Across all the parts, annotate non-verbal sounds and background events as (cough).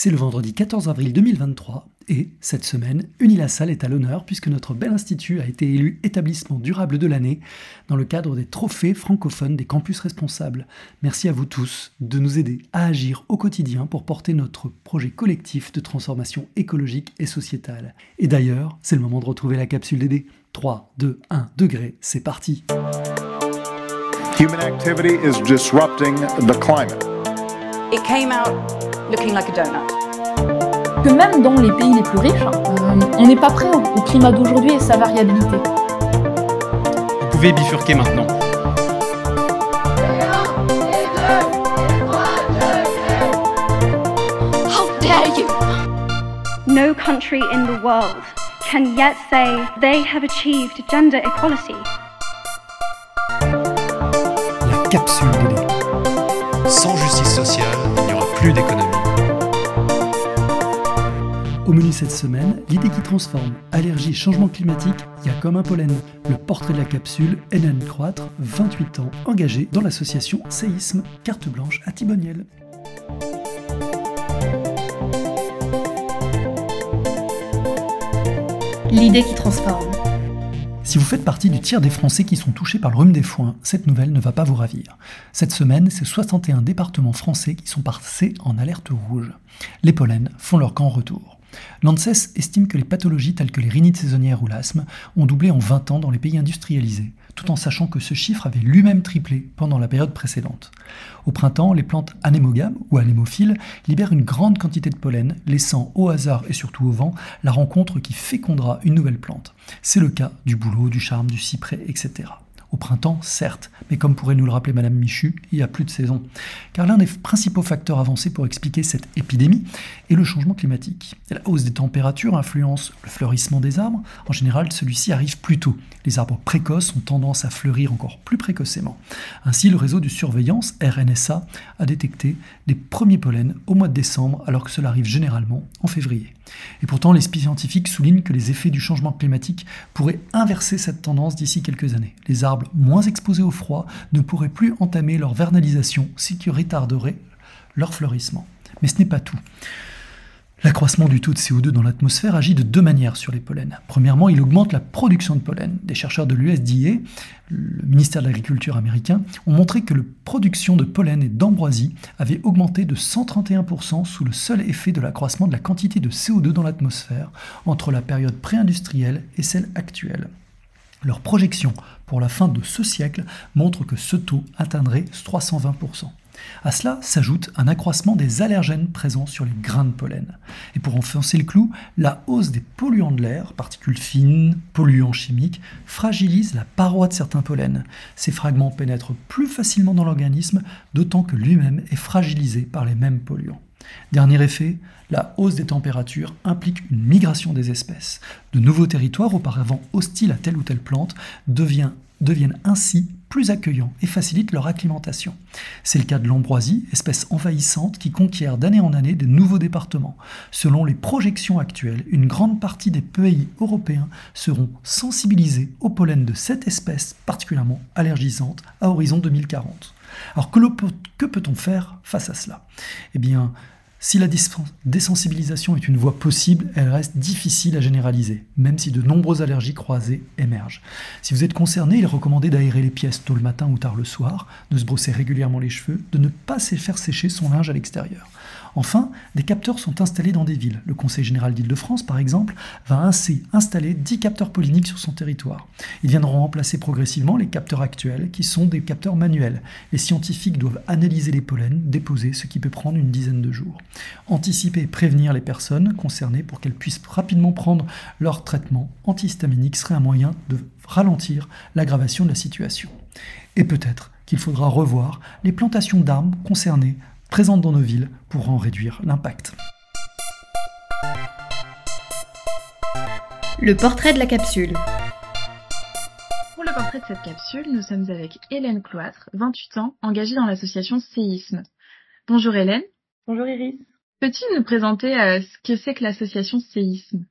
C'est le vendredi 14 avril 2023 et, cette semaine, Unilassal est à l'honneur puisque notre bel institut a été élu établissement durable de l'année dans le cadre des trophées francophones des campus responsables. Merci à vous tous de nous aider à agir au quotidien pour porter notre projet collectif de transformation écologique et sociétale. Et d'ailleurs, c'est le moment de retrouver la capsule DD. 3, 2, 1 degré, c'est parti. Human activity is disrupting the climate. It came out looking like a donut. Que même dans les pays les plus riches, euh, on n'est pas prêt au climat d'aujourd'hui et sa variabilité. Vous pouvez bifurquer maintenant. How dare you! No country in the world can yet say they have achieved gender equality. La capsule DD. Sans justice sociale, il n'y aura plus d'économie. Au menu cette semaine, l'idée qui transforme. Allergie, changement climatique, il y a comme un pollen. Le portrait de la capsule, Hélène Croître, 28 ans, engagée dans l'association Séisme, carte blanche à Thiboniel. L'idée qui transforme. Si vous faites partie du tiers des Français qui sont touchés par le rhume des foins, cette nouvelle ne va pas vous ravir. Cette semaine, c'est 61 départements français qui sont passés en alerte rouge. Les pollens font leur grand retour. L'ANSES estime que les pathologies telles que les rhinites saisonnières ou l'asthme ont doublé en 20 ans dans les pays industrialisés, tout en sachant que ce chiffre avait lui-même triplé pendant la période précédente. Au printemps, les plantes anémogames ou anémophiles libèrent une grande quantité de pollen, laissant au hasard et surtout au vent la rencontre qui fécondera une nouvelle plante. C'est le cas du bouleau, du charme, du cyprès, etc. Au printemps, certes, mais comme pourrait nous le rappeler Madame Michu, il n'y a plus de saison. Car l'un des principaux facteurs avancés pour expliquer cette épidémie est le changement climatique. la hausse des températures influence le fleurissement des arbres. En général, celui-ci arrive plus tôt. Les arbres précoces ont tendance à fleurir encore plus précocement. Ainsi, le réseau de surveillance RNSA a détecté les premiers pollens au mois de décembre, alors que cela arrive généralement en février. Et pourtant, les scientifiques soulignent que les effets du changement climatique pourraient inverser cette tendance d'ici quelques années. Les arbres moins exposés au froid ne pourraient plus entamer leur vernalisation, ce qui retarderait leur fleurissement. Mais ce n'est pas tout. L'accroissement du taux de CO2 dans l'atmosphère agit de deux manières sur les pollens. Premièrement, il augmente la production de pollen. Des chercheurs de l'USDA, le ministère de l'Agriculture américain, ont montré que la production de pollen et d'ambroisie avait augmenté de 131% sous le seul effet de l'accroissement de la quantité de CO2 dans l'atmosphère entre la période pré-industrielle et celle actuelle. Leurs projections pour la fin de ce siècle montrent que ce taux atteindrait 320%. À cela s'ajoute un accroissement des allergènes présents sur les grains de pollen. Et pour enfoncer le clou, la hausse des polluants de l'air, particules fines, polluants chimiques, fragilise la paroi de certains pollens. Ces fragments pénètrent plus facilement dans l'organisme, d'autant que lui-même est fragilisé par les mêmes polluants. Dernier effet, la hausse des températures implique une migration des espèces. De nouveaux territoires auparavant hostiles à telle ou telle plante deviennent deviennent ainsi plus accueillants et facilitent leur acclimatation. C'est le cas de l'ambroisie, espèce envahissante qui conquiert d'année en année de nouveaux départements. Selon les projections actuelles, une grande partie des pays européens seront sensibilisés au pollen de cette espèce particulièrement allergisante à horizon 2040. Alors que, peut-on faire face à cela? Eh bien, si la désensibilisation est une voie possible, elle reste difficile à généraliser, même si de nombreuses allergies croisées émergent. Si vous êtes concerné, il est recommandé d'aérer les pièces tôt le matin ou tard le soir, de se brosser régulièrement les cheveux, de ne pas faire sécher son linge à l'extérieur. Enfin, des capteurs sont installés dans des villes. Le Conseil général d'Île-de-France, par exemple, va ainsi installer 10 capteurs polliniques sur son territoire. Ils viendront remplacer progressivement les capteurs actuels, qui sont des capteurs manuels. Les scientifiques doivent analyser les pollens déposés, ce qui peut prendre une dizaine de jours. Anticiper et prévenir les personnes concernées pour qu'elles puissent rapidement prendre leur traitement antihistaminique serait un moyen de ralentir l'aggravation de la situation. Et peut-être qu'il faudra revoir les plantations d'arbres concernées présentes dans nos villes pour en réduire l'impact. Le portrait de la capsule. Pour le portrait de cette capsule, nous sommes avec Hélène Cloître, 28 ans, engagée dans l'association Séisme. Bonjour Hélène. Bonjour Iris. Peux-tu nous présenter euh, ce que c'est que l'association Séisme?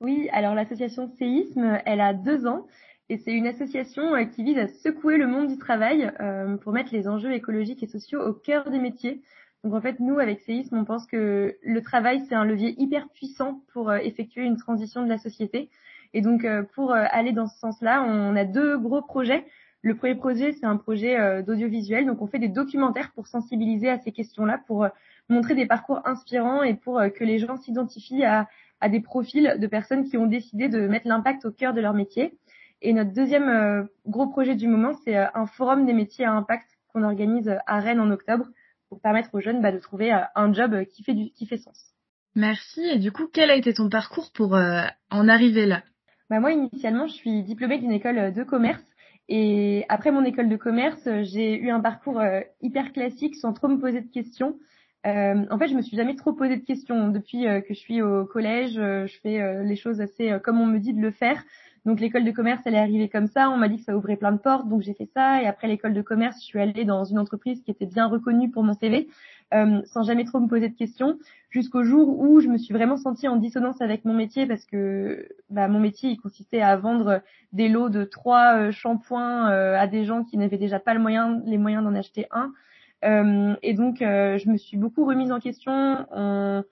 Oui, alors l'association Séisme, elle a deux ans et c'est une association euh, qui vise à secouer le monde du travail euh, pour mettre les enjeux écologiques et sociaux au cœur des métiers Donc en fait, nous, avec Séisme, on pense que le travail, c'est un levier hyper puissant pour euh, effectuer une transition de la société. Et donc, euh, pour euh, aller dans ce sens-là, on a deux gros projets. Le premier projet, c'est un projet d'audiovisuel. Donc, on fait des documentaires pour sensibiliser à ces questions-là, pour montrer des parcours inspirants et pour que les gens s'identifient à, à, des profils de personnes qui ont décidé de mettre l'impact au cœur de leur métier. Et notre deuxième gros projet du moment, c'est un forum des métiers à impact qu'on organise à Rennes en octobre pour permettre aux jeunes bah, de trouver euh, un job qui fait, du, qui fait sens. Merci. Et du coup, quel a été ton parcours pour euh, en arriver là? Bah, Moi, initialement, je suis diplômée d'une école de commerce. Et après mon école de commerce, j'ai eu un parcours euh, hyper classique sans trop me poser de questions. Euh, en fait, je me suis jamais trop posé de questions depuis que je suis au collège. je fais les choses assez comme on me dit de le faire. Donc l'école de commerce, elle est arrivée comme ça. On m'a dit que ça ouvrait plein de portes, donc j'ai fait ça. Et après l'école de commerce, je suis allée dans une entreprise qui était bien reconnue pour mon CV, euh, sans jamais trop me poser de questions, jusqu'au jour où je me suis vraiment sentie en dissonance avec mon métier parce que bah, mon métier, il consistait à vendre des lots de trois euh, shampoings euh, à des gens qui n'avaient déjà pas le moyen, les moyens d'en acheter un. Euh, et donc, je me suis beaucoup remise en question. On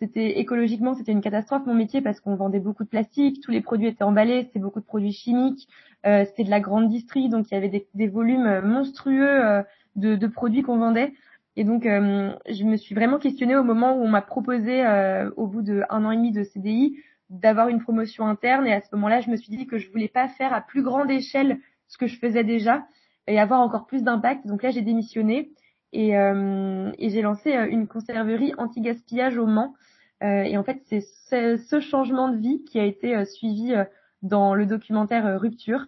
c'était écologiquement, c'était une catastrophe mon métier parce qu'on vendait beaucoup de plastique, tous les produits étaient emballés, c'était beaucoup de produits chimiques, euh, c'était de la grande distrie, donc il y avait des, volumes monstrueux euh, de, de, produits qu'on vendait. Et donc, euh, je me suis vraiment questionnée au moment où on m'a proposé, euh, au bout d'un an et demi de CDI, d'avoir une promotion interne. Et à ce moment-là, je me suis dit que je voulais pas faire à plus grande échelle ce que je faisais déjà et avoir encore plus d'impact. Donc là, j'ai démissionné et, euh, et j'ai lancé une conserverie anti-gaspillage au Mans euh, et en fait, c'est ce, changement de vie qui a été euh, suivi euh, dans le documentaire Rupture,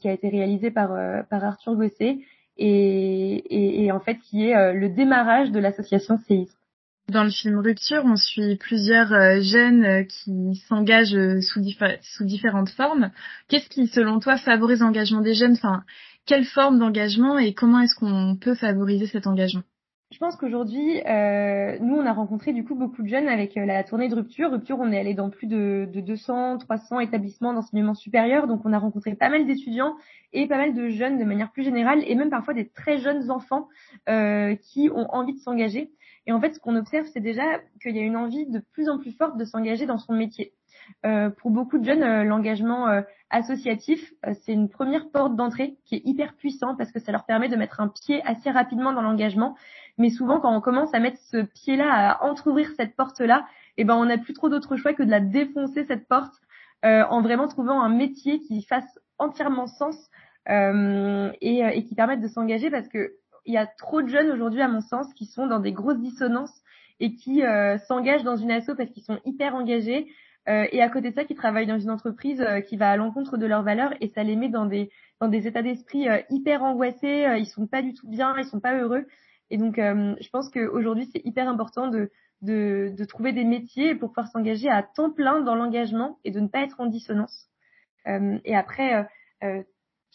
qui a été réalisé par, par Arthur Gosset, et, et, et, en fait qui est le démarrage de l'association Séisme. Dans le film Rupture, on suit plusieurs jeunes qui s'engagent sous, différentes formes. Qu'est-ce qui, selon toi, favorise l'engagement des jeunes? Quelle forme d'engagement et comment est-ce qu'on peut favoriser cet engagement? Je pense qu'aujourd'hui, euh, nous, on a rencontré du coup beaucoup de jeunes avec euh, la tournée de Rupture. Rupture, on est allé dans plus de, de 200, 300 établissements d'enseignement supérieur. Donc, on a rencontré pas mal d'étudiants et pas mal de jeunes de manière plus générale et même parfois des très jeunes enfants euh, qui ont envie de s'engager. Et en fait, ce qu'on observe, c'est déjà qu'il y a une envie de plus en plus forte de s'engager dans son métier. Euh, pour beaucoup de jeunes, euh, l'engagement euh, associatif, c'est une première porte d'entrée qui est hyper puissant parce que ça leur permet de mettre un pied assez rapidement dans l'engagement. Mais souvent, quand on commence à mettre ce pied-là, à entrouvrir cette porte-là, eh ben, on n'a plus trop d'autre choix que de la défoncer cette porte en vraiment trouvant un métier qui fasse entièrement sens et, et, qui permette de s'engager parce que il y a trop de jeunes aujourd'hui, à mon sens, qui sont dans des grosses dissonances et qui s'engagent dans une asso parce qu'ils sont hyper engagés, euh, et à côté de ça, qui travaillent dans une entreprise euh, qui va à l'encontre de leurs valeurs et ça les met dans des dans des états d'esprit euh, hyper angoissés. ils sont pas du tout bien, ils sont pas heureux. Et donc, je pense qu'aujourd'hui, c'est hyper important de, de, de trouver des métiers pour pouvoir s'engager à temps plein dans l'engagement et de ne pas être en dissonance. et après,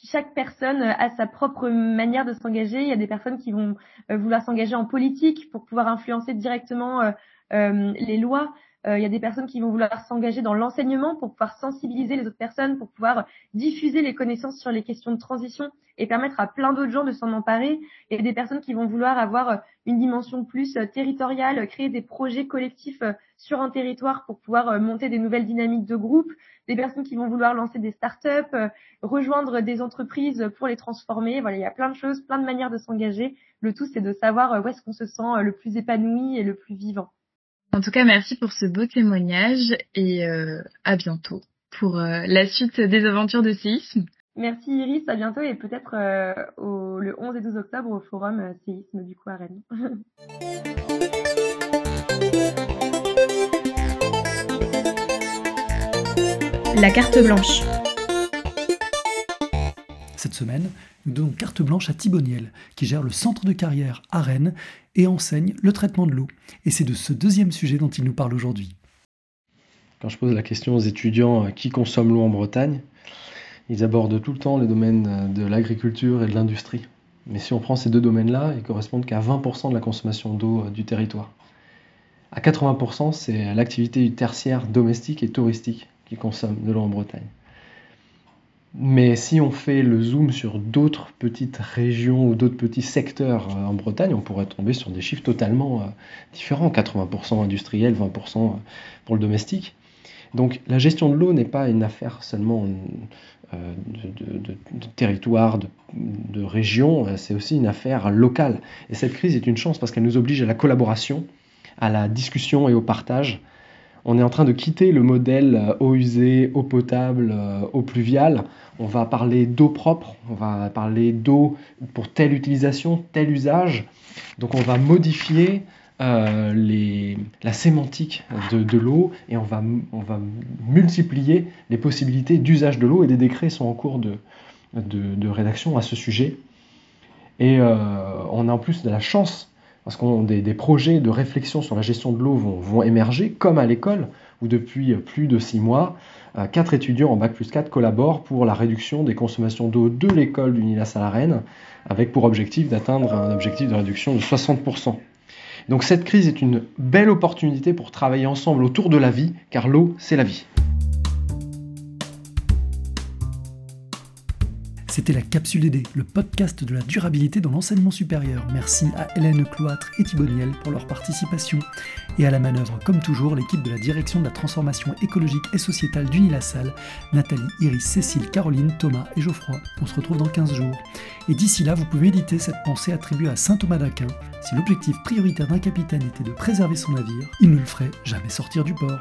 chaque personne a sa propre manière de s'engager. Il y a des personnes qui vont vouloir s'engager en politique pour pouvoir influencer directement les lois. Euh, il y a des personnes qui vont vouloir s'engager dans l'enseignement pour pouvoir sensibiliser les autres personnes, pour pouvoir diffuser les connaissances sur les questions de transition et permettre à plein d'autres gens de s'en emparer. Il y a des personnes qui vont vouloir avoir une dimension plus euh, territoriale, créer des projets collectifs euh, sur un territoire pour pouvoir monter des nouvelles dynamiques de groupe. Des personnes qui vont vouloir lancer des startups, rejoindre des entreprises pour les transformer. Voilà, il y a plein de choses, plein de manières de s'engager. Le tout, c'est de savoir où est-ce qu'on se sent le plus épanoui et le plus vivant. En tout cas, merci pour ce beau témoignage et euh, à bientôt pour euh, la suite des aventures de séisme. Merci Iris, à bientôt et peut-être euh, le 11 et 12 octobre au forum séisme du coup à Rennes. (laughs) La carte blanche. Cette semaine, nous donnons carte blanche à Thiboniel, qui gère le centre de carrière à Rennes et enseigne le traitement de l'eau. Et c'est de ce deuxième sujet dont il nous parle aujourd'hui. Quand je pose la question aux étudiants euh, qui consomment l'eau en Bretagne, ils abordent tout le temps les domaines euh, de l'agriculture et de l'industrie. Mais si on prend ces deux domaines-là, ils correspondent qu'à 20% de la consommation d'eau euh, du territoire. À 80%, c'est l'activité tertiaire domestique et touristique qui consomme de l'eau en Bretagne. Mais si on fait le zoom sur d'autres petites régions ou d'autres petits secteurs euh, en Bretagne, on pourrait tomber sur des chiffres totalement euh, différents, 80% industriel, 20% pour le domestique. Donc la gestion de l'eau n'est pas une affaire seulement euh, de, territoire, de, de région, c'est aussi une affaire locale. Et cette crise est une chance parce qu'elle nous oblige à la collaboration, à la discussion et au partage on est en train de quitter le modèle euh, eau usée, eau potable, euh, eau pluviale. On va parler d'eau propre, on va parler d'eau pour telle utilisation, tel usage. Donc on va modifier euh, la sémantique de, l'eau et on va, multiplier les possibilités d'usage de l'eau et des décrets sont en cours de, rédaction à ce sujet. Et on a en plus de la chance parce qu'on des, des, projets de réflexion sur la gestion de l'eau vont, émerger, comme à l'école, où depuis plus de six mois, euh, quatre étudiants en Bac plus 4 collaborent pour la réduction des consommations d'eau de l'école d'Unilas à la Rennes, avec pour objectif d'atteindre un objectif de réduction de 60%. Donc cette crise est une belle opportunité pour travailler ensemble autour de la vie, car l'eau, c'est la vie. C'était la Capsule DD, le podcast de la durabilité dans l'enseignement supérieur. Merci à Hélène Cloître et Thiboniel pour leur participation. Et à la manœuvre, comme toujours, l'équipe de la direction de la transformation écologique et sociétale d'Unilassal, Nathalie, Iris, Cécile, Caroline, Thomas et Geoffroy. On se retrouve dans 15 jours. Et d'ici là, vous pouvez éditer cette pensée attribuée à saint Thomas d'Aquin. Si l'objectif prioritaire d'un capitaine était de préserver son navire, il ne le ferait jamais sortir du port.